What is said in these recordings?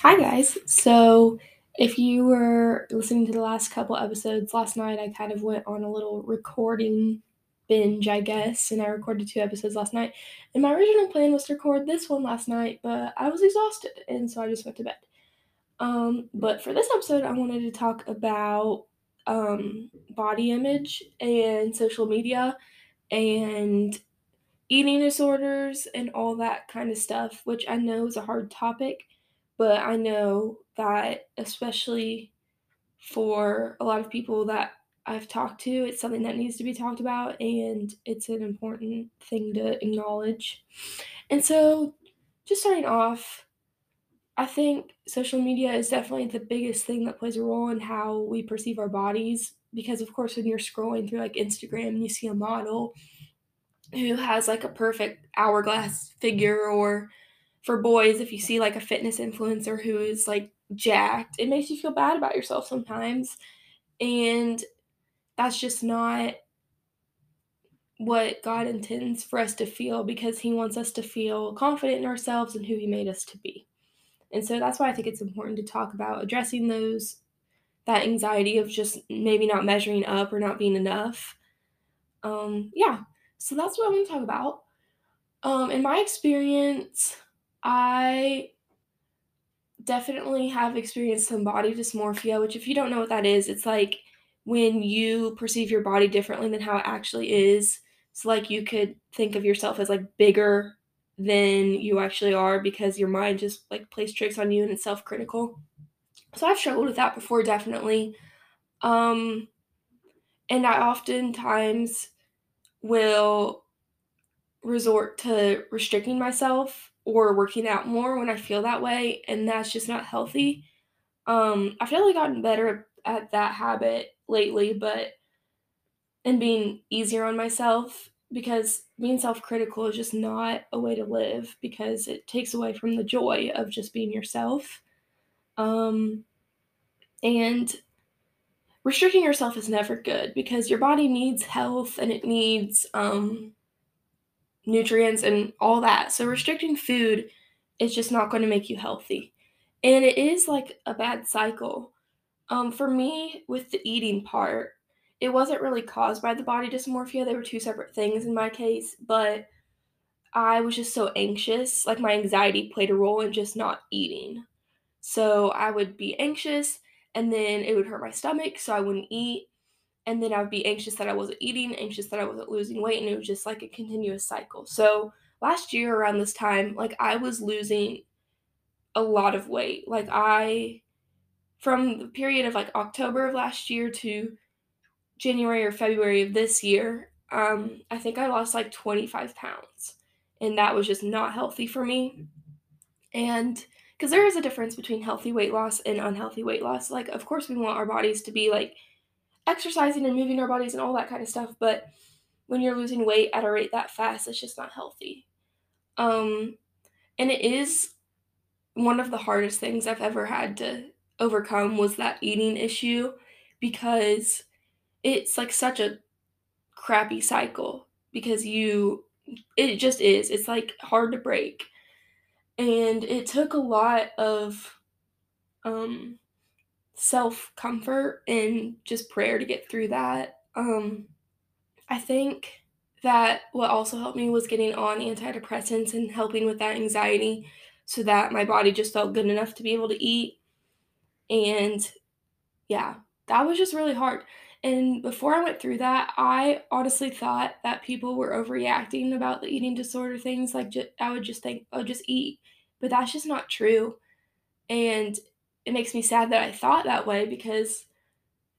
Hi, guys. So, if you were listening to the last couple episodes last night, I kind of went on a little recording binge, I guess, and I recorded two episodes last night. And my original plan was to record this one last night, but I was exhausted, and so I just went to bed. Um, but for this episode, I wanted to talk about um, body image and social media and eating disorders and all that kind of stuff, which I know is a hard topic, but I know that especially for a lot of people that I've talked to, it's something that needs to be talked about and it's an important thing to acknowledge. And so, just starting off, I think social media is definitely the biggest thing that plays a role in how we perceive our bodies because of course when you're scrolling through like Instagram and you see a model who has like a perfect hourglass figure or for boys if you see like a fitness influencer who is like jacked it makes you feel bad about yourself sometimes and that's just not what God intends for us to feel because he wants us to feel confident in ourselves and who he made us to be. And so that's why I think it's important to talk about addressing those that anxiety of just maybe not measuring up or not being enough. Um yeah. So that's what I'm going to talk about. Um, in my experience, I definitely have experienced some body dysmorphia, which, if you don't know what that is, it's like when you perceive your body differently than how it actually is. So, like, you could think of yourself as like bigger than you actually are because your mind just like plays tricks on you and it's self critical. So, I've struggled with that before, definitely. Um, and I oftentimes will resort to restricting myself or working out more when I feel that way, and that's just not healthy. Um, I've gotten better at that habit lately, but and being easier on myself because being self-critical is just not a way to live because it takes away from the joy of just being yourself. Um, and restricting yourself is never good because your body needs health and it needs um, nutrients and all that. So restricting food is just not going to make you healthy. And it is like a bad cycle. Um, for me, with the eating part, it wasn't really caused by the body dysmorphia. They were two separate things in my case, but I was just so anxious. Like my anxiety played a role in just not eating. So I would be anxious and then it would hurt my stomach, so I wouldn't eat and then I would be anxious that I wasn't eating, anxious that I wasn't losing weight, and it was just like a continuous cycle. So last year around this time, like I was losing a lot of weight. Like I from the period of like October of last year to January or February of this year, um, I think I lost like 25 pounds. And that was just not healthy for me. And because there is a difference between healthy weight loss and unhealthy weight loss. Like, of course, we want our bodies to be like exercising and moving our bodies and all that kind of stuff, but when you're losing weight at a rate that fast, it's just not healthy. Um, and it is one of the hardest things I've ever had to overcome was that eating issue because it's like such a crappy cycle because you it just is. It's like hard to break. And it took a lot of um self comfort and just prayer to get through that. Um, I think that what also helped me was getting on antidepressants and helping with that anxiety so that my body just felt good enough to be able to eat. And yeah, that was just really hard. And before I went through that, I honestly thought that people were overreacting about the eating disorder things. Like, I would just think, oh, just eat. But that's just not true. And it makes me sad that I thought that way because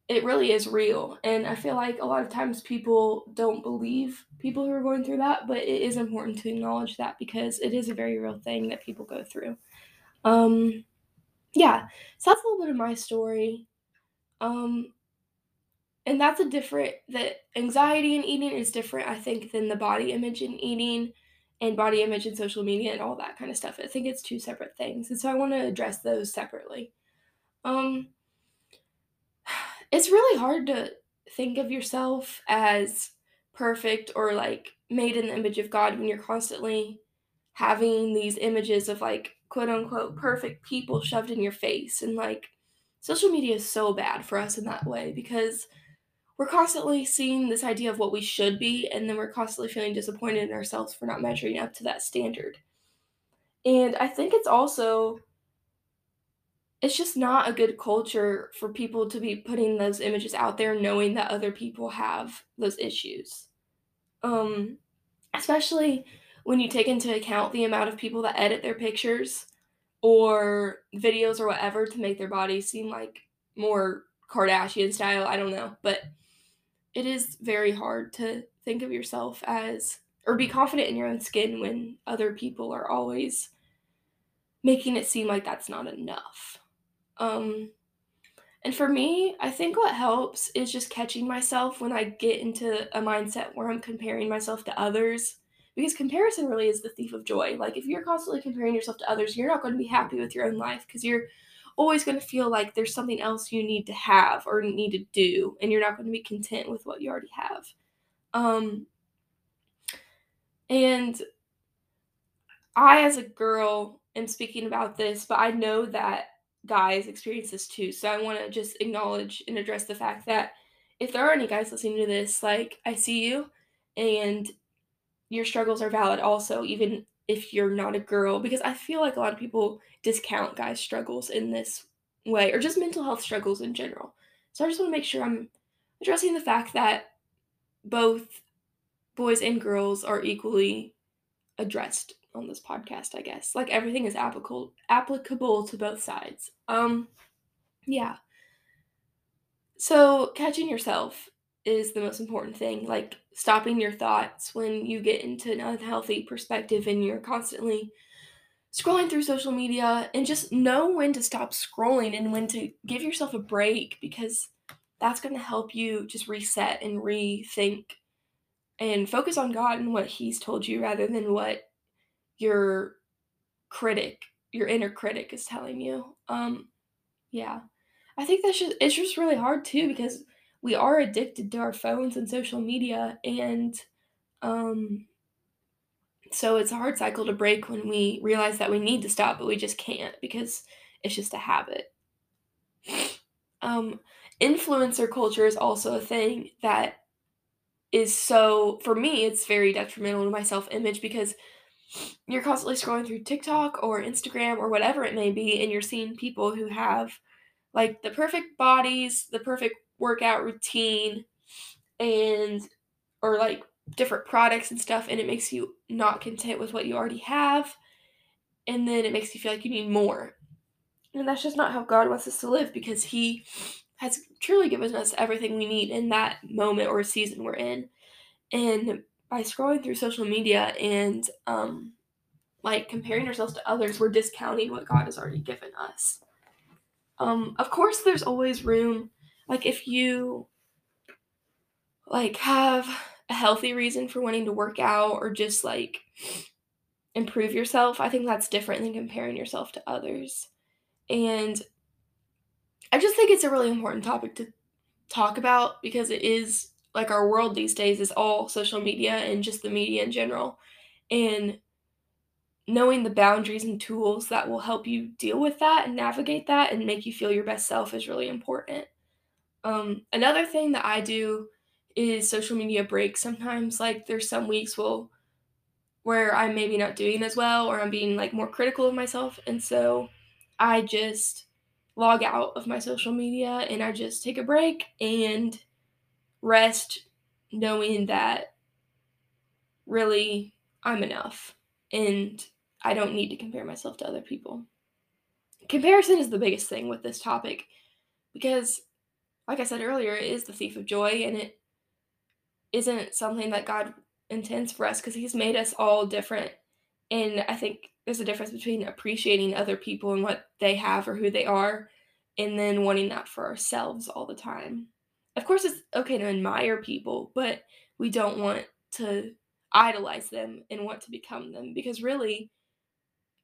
it really is real. And I feel like a lot of times people don't believe people who are going through that, but it is important to acknowledge that because it is a very real thing that people go through. Um, yeah, so that's a little bit of my story. Um, and that's a different that anxiety and eating is different, I think, than the body image and eating and body image and social media and all that kind of stuff. I think it's two separate things. And so I want to address those separately. Um, it's really hard to think of yourself as perfect or like made in the image of God when you're constantly having these images of like quote unquote perfect people shoved in your face. And like, social media is so bad for us in that way because we're constantly seeing this idea of what we should be, and then we're constantly feeling disappointed in ourselves for not measuring up to that standard. And I think it's also it's just not a good culture for people to be putting those images out there knowing that other people have those issues. Um especially when you take into account the amount of people that edit their pictures or videos or whatever to make their bodies seem like more Kardashian style, I don't know, but it is very hard to think of yourself as or be confident in your own skin when other people are always making it seem like that's not enough. Um and for me, I think what helps is just catching myself when I get into a mindset where I'm comparing myself to others because comparison really is the thief of joy. Like if you're constantly comparing yourself to others, you're not going to be happy with your own life because you're always going to feel like there's something else you need to have or need to do and you're not going to be content with what you already have um and i as a girl am speaking about this but i know that guys experience this too so i want to just acknowledge and address the fact that if there are any guys listening to this like i see you and your struggles are valid also even if you're not a girl because I feel like a lot of people discount guys' struggles in this way or just mental health struggles in general. So I just want to make sure I'm addressing the fact that both boys and girls are equally addressed on this podcast, I guess. Like everything is applicable applicable to both sides. Um yeah. So catching yourself is the most important thing. Like stopping your thoughts when you get into an unhealthy perspective and you're constantly scrolling through social media and just know when to stop scrolling and when to give yourself a break because that's going to help you just reset and rethink and focus on God and what He's told you rather than what your critic, your inner critic, is telling you. Um, yeah, I think that's just it's just really hard too because we are addicted to our phones and social media and um so it's a hard cycle to break when we realize that we need to stop but we just can't because it's just a habit um influencer culture is also a thing that is so for me it's very detrimental to my self-image because you're constantly scrolling through TikTok or Instagram or whatever it may be and you're seeing people who have like the perfect bodies, the perfect workout routine and or like different products and stuff and it makes you not content with what you already have and then it makes you feel like you need more. And that's just not how god wants us to live because he has truly given us everything we need in that moment or season we're in. And by scrolling through social media and um like comparing ourselves to others we're discounting what god has already given us um of course there's always room like if you like have a healthy reason for wanting to work out or just like improve yourself, I think that's different than comparing yourself to others. And I just think it's a really important topic to talk about because it is like our world these days is all social media and just the media in general. And knowing the boundaries and tools that will help you deal with that and navigate that and make you feel your best self is really important. Um, another thing that I do is social media breaks. Sometimes, like, there's some weeks will where I'm maybe not doing as well or I'm being like more critical of myself. And so I just log out of my social media and I just take a break and rest knowing that really I'm enough and I don't need to compare myself to other people. Comparison is the biggest thing with this topic because like I said earlier, it is the thief of joy and it isn't something that God intends for us because He's made us all different. And I think there's a difference between appreciating other people and what they have or who they are and then wanting that for ourselves all the time. Of course, it's okay to admire people, but we don't want to idolize them and want to become them because really,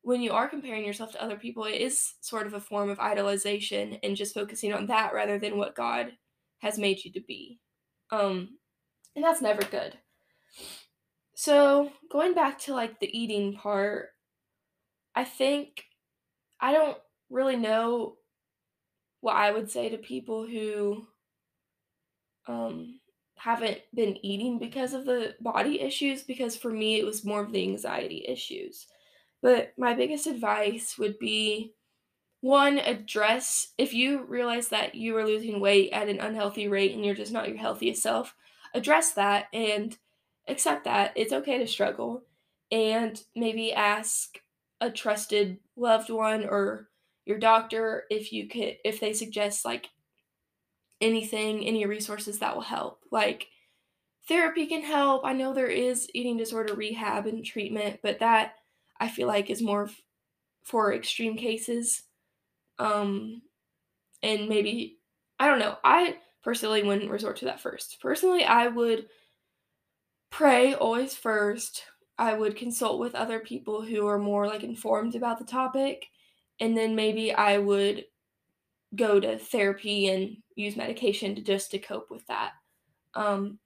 when you are comparing yourself to other people, it is sort of a form of idolization and just focusing on that rather than what God has made you to be. Um, and that's never good. So, going back to like the eating part, I think I don't really know what I would say to people who um haven't been eating because of the body issues because for me it was more of the anxiety issues. But my biggest advice would be one, address if you realize that you are losing weight at an unhealthy rate and you're just not your healthiest self, address that and accept that. It's okay to struggle and maybe ask a trusted loved one or your doctor if you could if they suggest like anything, any resources that will help. Like therapy can help. I know there is eating disorder rehab and treatment, but that I feel like is more for extreme cases. Um and maybe I don't know. I personally wouldn't resort to that first. Personally, I would pray always first. I would consult with other people who are more like informed about the topic and then maybe I would go to therapy and use medication to just to cope with that. Um,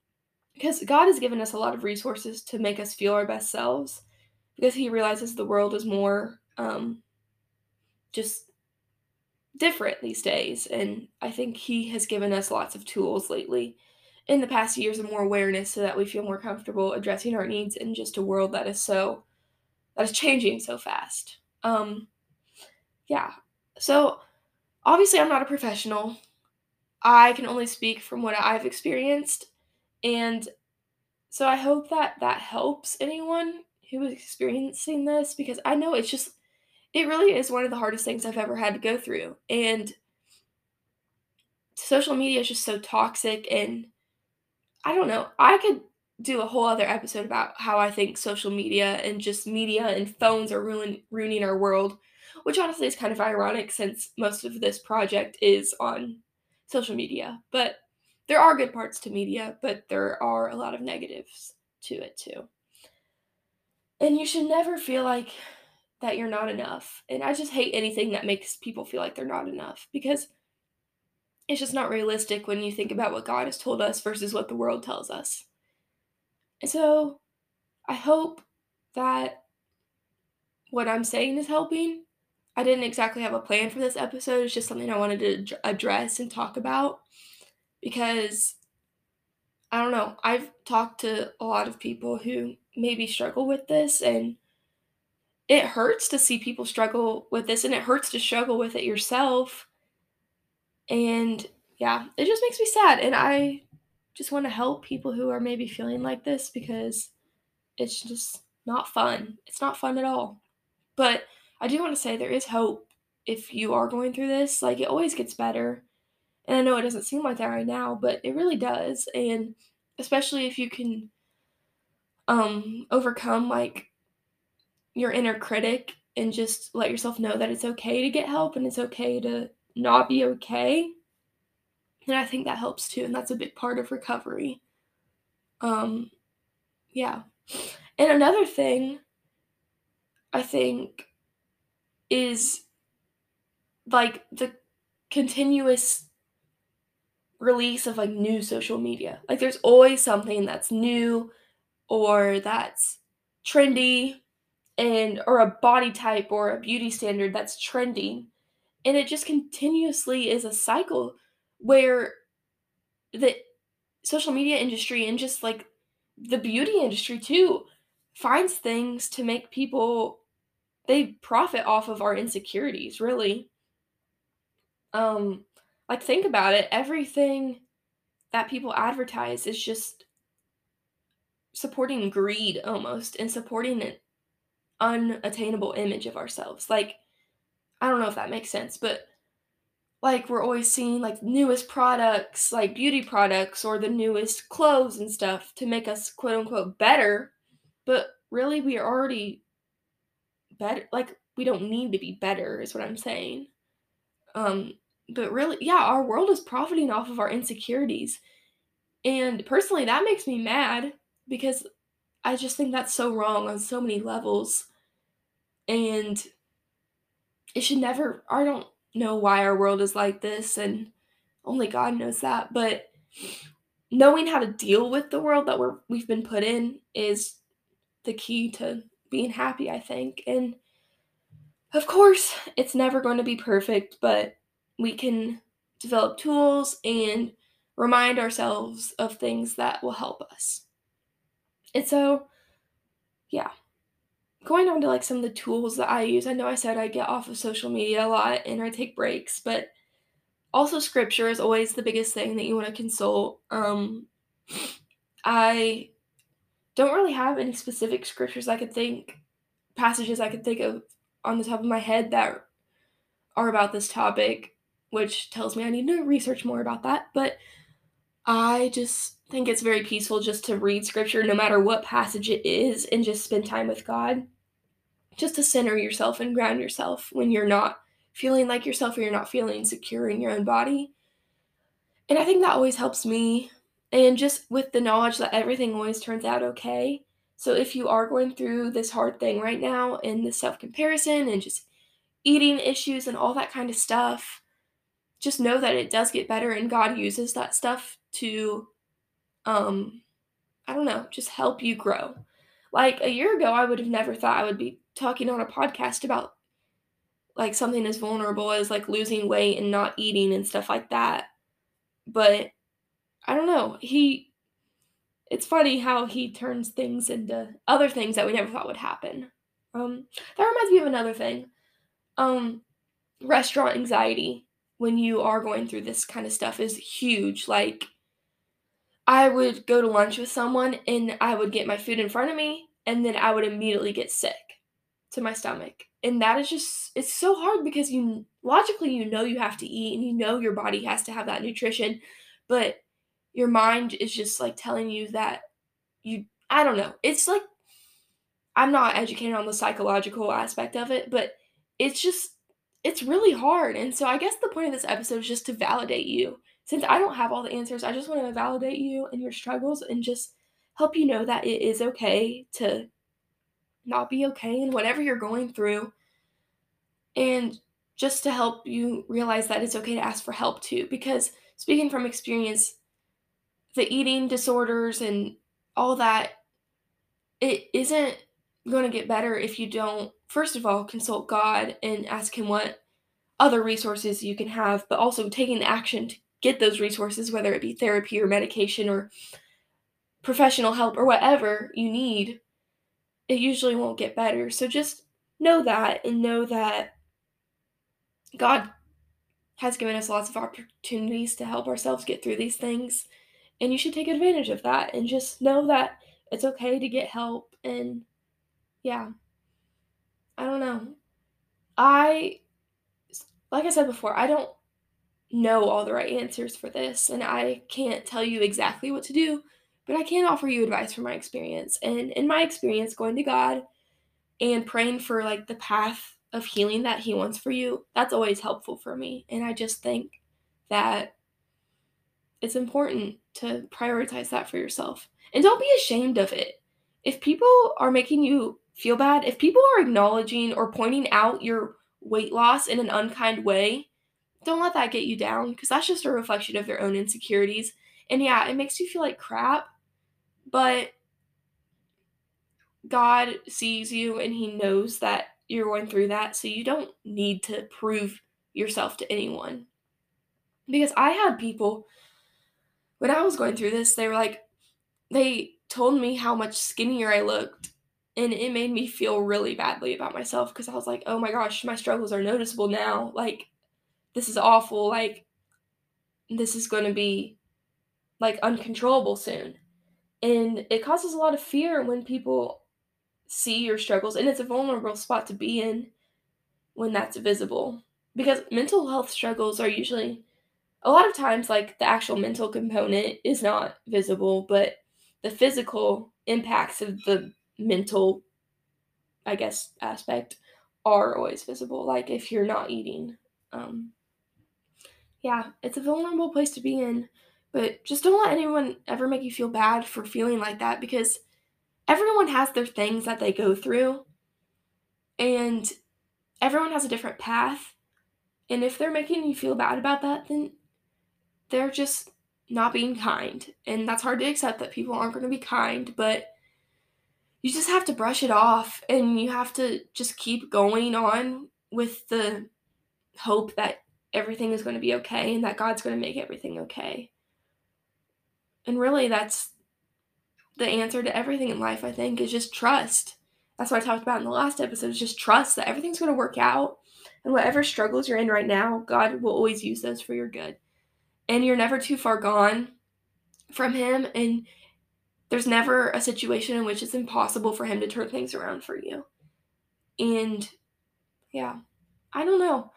because God has given us a lot of resources to make us feel our best selves because he realizes the world is more um, just different these days and I think he has given us lots of tools lately in the past years of more awareness so that we feel more comfortable addressing our needs in just a world that is so that is changing so fast. Um, yeah. So obviously I'm not a professional. I can only speak from what I've experienced and so I hope that that helps anyone who is experiencing this because I know it's just it really is one of the hardest things I've ever had to go through and social media is just so toxic and I don't know. I could do a whole other episode about how I think social media and just media and phones are ruin, ruining our world which honestly is kind of ironic since most of this project is on social media. But there are good parts to media, but there are a lot of negatives to it too. And you should never feel like that you're not enough. And I just hate anything that makes people feel like they're not enough because it's just not realistic when you think about what God has told us versus what the world tells us. And so I hope that what I'm saying is helping I didn't exactly have a plan for this episode. It's just something I wanted to address and talk about because I don't know. I've talked to a lot of people who maybe struggle with this, and it hurts to see people struggle with this, and it hurts to struggle with it yourself. And yeah, it just makes me sad. And I just want to help people who are maybe feeling like this because it's just not fun. It's not fun at all. But I do want to say there is hope if you are going through this. Like, it always gets better. And I know it doesn't seem like that right now, but it really does. And especially if you can um, overcome, like, your inner critic and just let yourself know that it's okay to get help and it's okay to not be okay. And I think that helps too. And that's a big part of recovery. Um, yeah. And another thing I think is like the continuous release of like new social media. Like there's always something that's new or that's trendy and or a body type or a beauty standard that's trending. And it just continuously is a cycle where the social media industry and just like the beauty industry too finds things to make people they profit off of our insecurities, really. Um, like think about it, everything that people advertise is just supporting greed almost and supporting an unattainable image of ourselves. Like, I don't know if that makes sense, but like we're always seeing like newest products, like beauty products or the newest clothes and stuff to make us quote unquote better, but really we are already better like we don't need to be better is what i'm saying. Um but really yeah our world is profiting off of our insecurities. And personally that makes me mad because i just think that's so wrong on so many levels. And it should never i don't know why our world is like this and only god knows that but knowing how to deal with the world that we're we've been put in is the key to being happy, I think. And Of course, it's never going to be perfect, but we can develop tools and remind ourselves of things that will help us. And so, yeah. Going on to like some of the tools that I use. I know I said I get off of social media a lot and I take breaks, but also scripture is always the biggest thing that you want to consult. Um I don't really have any specific scriptures I could think passages I could think of on the top of my head that are about this topic, which tells me I need to research more about that. But I just think it's very peaceful just to read scripture, no matter what passage it is, and just spend time with God. Just to center yourself and ground yourself when you're not feeling like yourself or you're not feeling secure in your own body. And I think that always helps me. And just with the knowledge that everything always turns out okay. So if you are going through this hard thing right now and the self comparison and just eating issues and all that kind of stuff, just know that it does get better and God uses that stuff to um I don't know, just help you grow. Like a year ago I would have never thought I would be talking on a podcast about like something as vulnerable as like losing weight and not eating and stuff like that. But I don't know. He it's funny how he turns things into other things that we never thought would happen. Um that reminds me of another thing. Um restaurant anxiety when you are going through this kind of stuff is huge. Like I would go to lunch with someone and I would get my food in front of me and then I would immediately get sick to my stomach. And that is just it's so hard because you logically you know you have to eat and you know your body has to have that nutrition, but your mind is just like telling you that you I don't know. It's like I'm not educated on the psychological aspect of it, but it's just it's really hard. And so I guess the point of this episode is just to validate you. Since I don't have all the answers, I just want to validate you and your struggles and just help you know that it is okay to not be okay in whatever you're going through. And just to help you realize that it's okay to ask for help too. Because speaking from experience, the eating disorders and all that, it isn't going to get better if you don't, first of all, consult God and ask Him what other resources you can have, but also taking action to get those resources, whether it be therapy or medication or professional help or whatever you need, it usually won't get better. So just know that and know that God has given us lots of opportunities to help ourselves get through these things. And you should take advantage of that and just know that it's okay to get help. And yeah, I don't know. I, like I said before, I don't know all the right answers for this, and I can't tell you exactly what to do, but I can offer you advice from my experience. And in my experience, going to God and praying for like the path of healing that He wants for you, that's always helpful for me. And I just think that it's important to prioritize that for yourself. And don't be ashamed of it. If people are making you feel bad, if people are acknowledging or pointing out your weight loss in an unkind way, don't let that get you down because that's just a reflection of their own insecurities. And yeah, it makes you feel like crap, but God sees you and He knows that you're going through that. So you don't need to prove yourself to anyone. Because I had people, when I was going through this, they were like, they told me how much skinnier I looked. And it made me feel really badly about myself because I was like, oh my gosh, my struggles are noticeable now. Like, this is awful. Like, this is going to be like uncontrollable soon. And it causes a lot of fear when people see your struggles. And it's a vulnerable spot to be in when that's visible. Because mental health struggles are usually, a lot of times, like the actual mental component is not visible, but the physical impacts of the mental, I guess, aspect are always visible. Like if you're not eating. Um, yeah, it's a vulnerable place to be in, but just don't let anyone ever make you feel bad for feeling like that because everyone has their things that they go through and everyone has a different path. And if they're making you feel bad about that, then they're just not being kind. And that's hard to accept that people aren't going to be kind, but you just have to brush it off and you have to just keep going on with the hope that everything is going to be okay and that God's going to make everything okay. And really, that's the answer to everything in life, I think, is just trust. That's what I talked about in the last episode, is just trust that everything's going to work out. And whatever struggles you're in right now, God will always use those for your good. And you're never too far gone from Him. And there's never a situation in which it's impossible for Him to turn things around for you. And yeah, I don't know.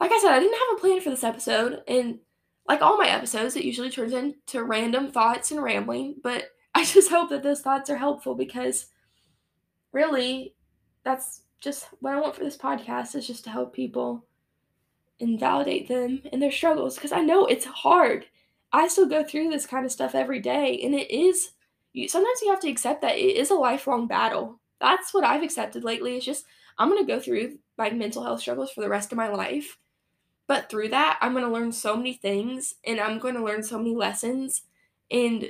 Like I said, I didn't have a plan for this episode. And like all my episodes, it usually turns into random thoughts and rambling. But I just hope that those thoughts are helpful because really, that's just what I want for this podcast is just to help people and validate them in their struggles because I know it's hard. I still go through this kind of stuff every day, and it is. You, sometimes you have to accept that it is a lifelong battle. That's what I've accepted lately. It's just I'm gonna go through my mental health struggles for the rest of my life, but through that, I'm gonna learn so many things, and I'm gonna learn so many lessons, and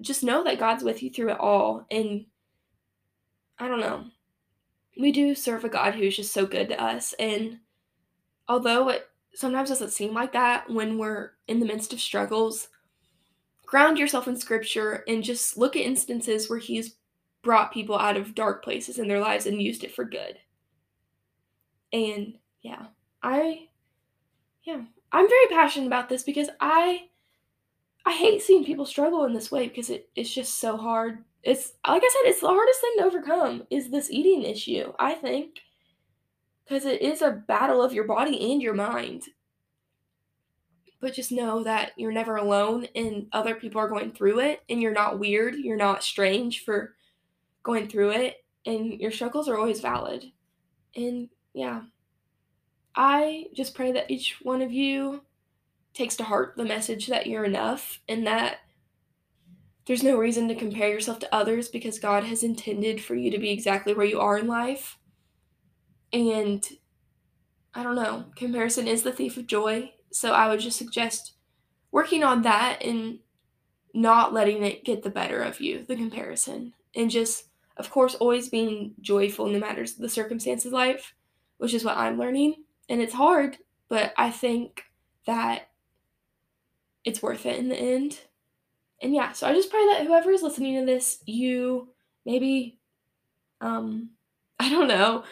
just know that God's with you through it all. And I don't know. We do serve a God who's just so good to us. And although it sometimes doesn't seem like that when we're in the midst of struggles, ground yourself in scripture and just look at instances where He's brought people out of dark places in their lives and used it for good. And yeah, I, yeah, I'm very passionate about this because I I hate seeing people struggle in this way because it, it's just so hard. It's like I said, it's the hardest thing to overcome is this eating issue, I think. Because it is a battle of your body and your mind. But just know that you're never alone and other people are going through it and you're not weird, you're not strange for going through it, and your struggles are always valid. And yeah. I just pray that each one of you takes to heart the message that you're enough and that there's no reason to compare yourself to others because God has intended for you to be exactly where you are in life. And I don't know, comparison is the thief of joy. So I would just suggest working on that and not letting it get the better of you, the comparison. And just, of course, always being joyful no matter the circumstances of life, which is what I'm learning. And it's hard, but I think that it's worth it in the end. And yeah, so I just pray that whoever is listening to this, you maybe, um, I don't know,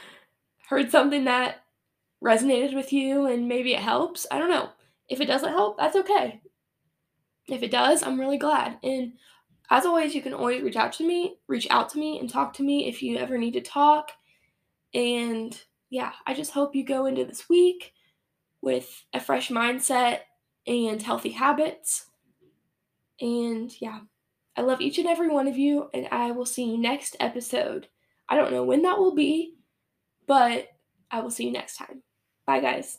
heard something that resonated with you and maybe it helps. I don't know. If it doesn't help, that's okay. If it does, I'm really glad. And as always, you can always reach out to me, reach out to me and talk to me if you ever need to talk. And yeah, I just hope you go into this week with a fresh mindset and healthy habits. And yeah, I love each and every one of you, and I will see you next episode. I don't know when that will be, but I will see you next time. Bye, guys.